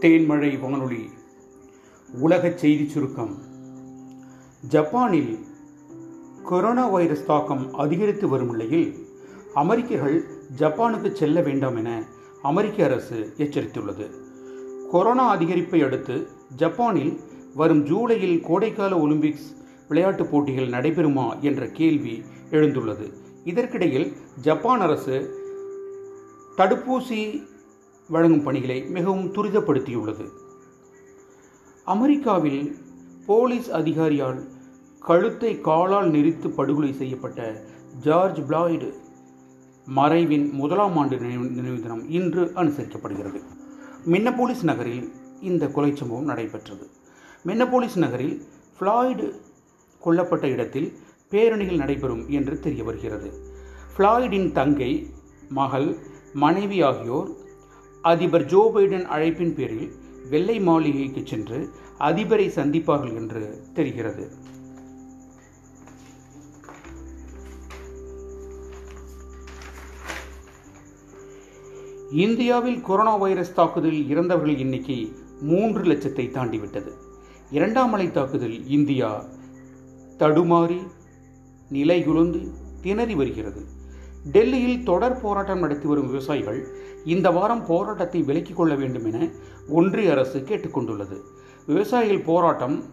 தேன்மழை வானொலி உலக செய்திச் சுருக்கம். ஜப்பானில் கொரோனா வைரஸ் தாக்கம் அதிகரித்து வரும் நிலையில் அமெரிக்கர்கள் ஜப்பானுக்கு செல்ல வேண்டாம் என அமெரிக்க அரசு எச்சரித்துள்ளது. கொரோனா அதிகரிப்பை அடுத்து ஜப்பானில் வரும் ஜூலையில் கோடைக்கால ஒலிம்பிக்ஸ் விளையாட்டுப் போட்டிகள் நடைபெறுமா என்ற கேள்வி எழுந்துள்ளது. இதற்கிடையில் ஜப்பான் அரசு தடுப்பூசி வழங்கும் பணிகளை மிகவும் துரிதப்படுத்தியுள்ளது. அமெரிக்காவில் போலீஸ் அதிகாரியால் கழுத்தை காலால் நெரித்து படுகொலை செய்யப்பட்ட ஜார்ஜ் பிளாய்டு மறைவின் முதலாம் ஆண்டு நினைவு நினைவு தினம் இன்று அனுசரிக்கப்படுகிறது. மின்னபோலிஸ் நகரில் இந்த கொலை சம்பவம் நடைபெற்றது. மின்னபோலிஸ் நகரில் ஃப்ளாய்டு கொல்லப்பட்ட இடத்தில் பேரணிகள் நடைபெறும் என்று தெரிய வருகிறது. ஃப்ளாய்டின் தங்கை மகள் மனைவி ஆகியோர் அதிபர் ஜோ பைடன் அழைப்பின் பேரில் வெள்ளை மாளிகைக்கு சென்று அதிபரை சந்திப்பார்கள் என்று தெரிகிறது. இந்தியாவில் கொரோனா வைரஸ் தாக்குதலில் இறந்தவர்கள் எண்ணிக்கை மூன்று லட்சத்தை தாண்டிவிட்டது. இரண்டாம் அலை தாக்குதல் இந்தியா தடுமாறி நிலைகுலுந்து திணறி வருகிறது. டெல்லியில் தொடர் போராட்டம் நடத்தி வரும் விவசாயிகள் இந்த வாரம் போராட்டத்தை விலக்கிக் கொள்ள வேண்டும் என ஒன்றிய அரசு கேட்டுக்கொண்டுள்ளது. விவசாயிகள் போராட்டம்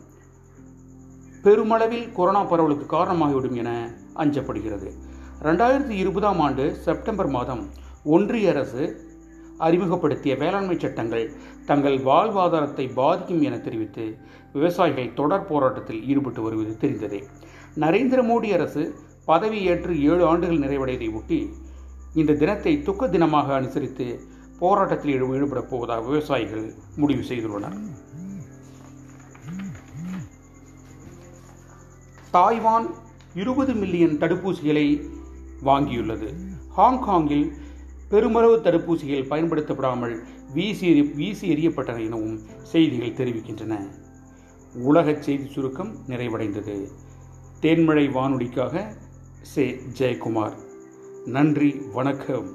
பெருமளவில் கொரோனா பரவலுக்கு காரணமாகிவிடும் என அஞ்சப்படுகிறது. ரெண்டாயிரத்தி இருபதாம் ஆண்டு செப்டம்பர் மாதம் ஒன்றிய அரசு அறிமுகப்படுத்திய வேளாண்மை சட்டங்கள் தங்கள் வாழ்வாதாரத்தை பாதிக்கும் என தெரிவித்து விவசாயிகள் தொடர் போராட்டத்தில் ஈடுபட்டு வருவது தெரிந்ததே. நரேந்திர மோடி அரசு பதவியேற்று ஏழு ஆண்டுகள் நிறைவடைவதை ஒட்டி இந்த தினத்தை துக்க தினமாக அனுசரித்து போராட்டத்தில் ஈடுபடப் போவதாக விவசாயிகள் முடிவு செய்துள்ளனர். தாய்வான் இருபது மில்லியன் தடுப்பூசிகளை வாங்கியுள்ளது. ஹாங்காங்கில் பெருமளவு தடுப்பூசிகள் பயன்படுத்தப்படாமல் வீசி எறி வீசி எறியப்பட்டன எனவும் செய்திகள் தெரிவிக்கின்றன. உலகச் செய்தி சுருக்கம் நிறைவடைந்தது. தேன்மழை வானொலிக்காக சே ஜெயக்குமார் நன்றி வணக்கம்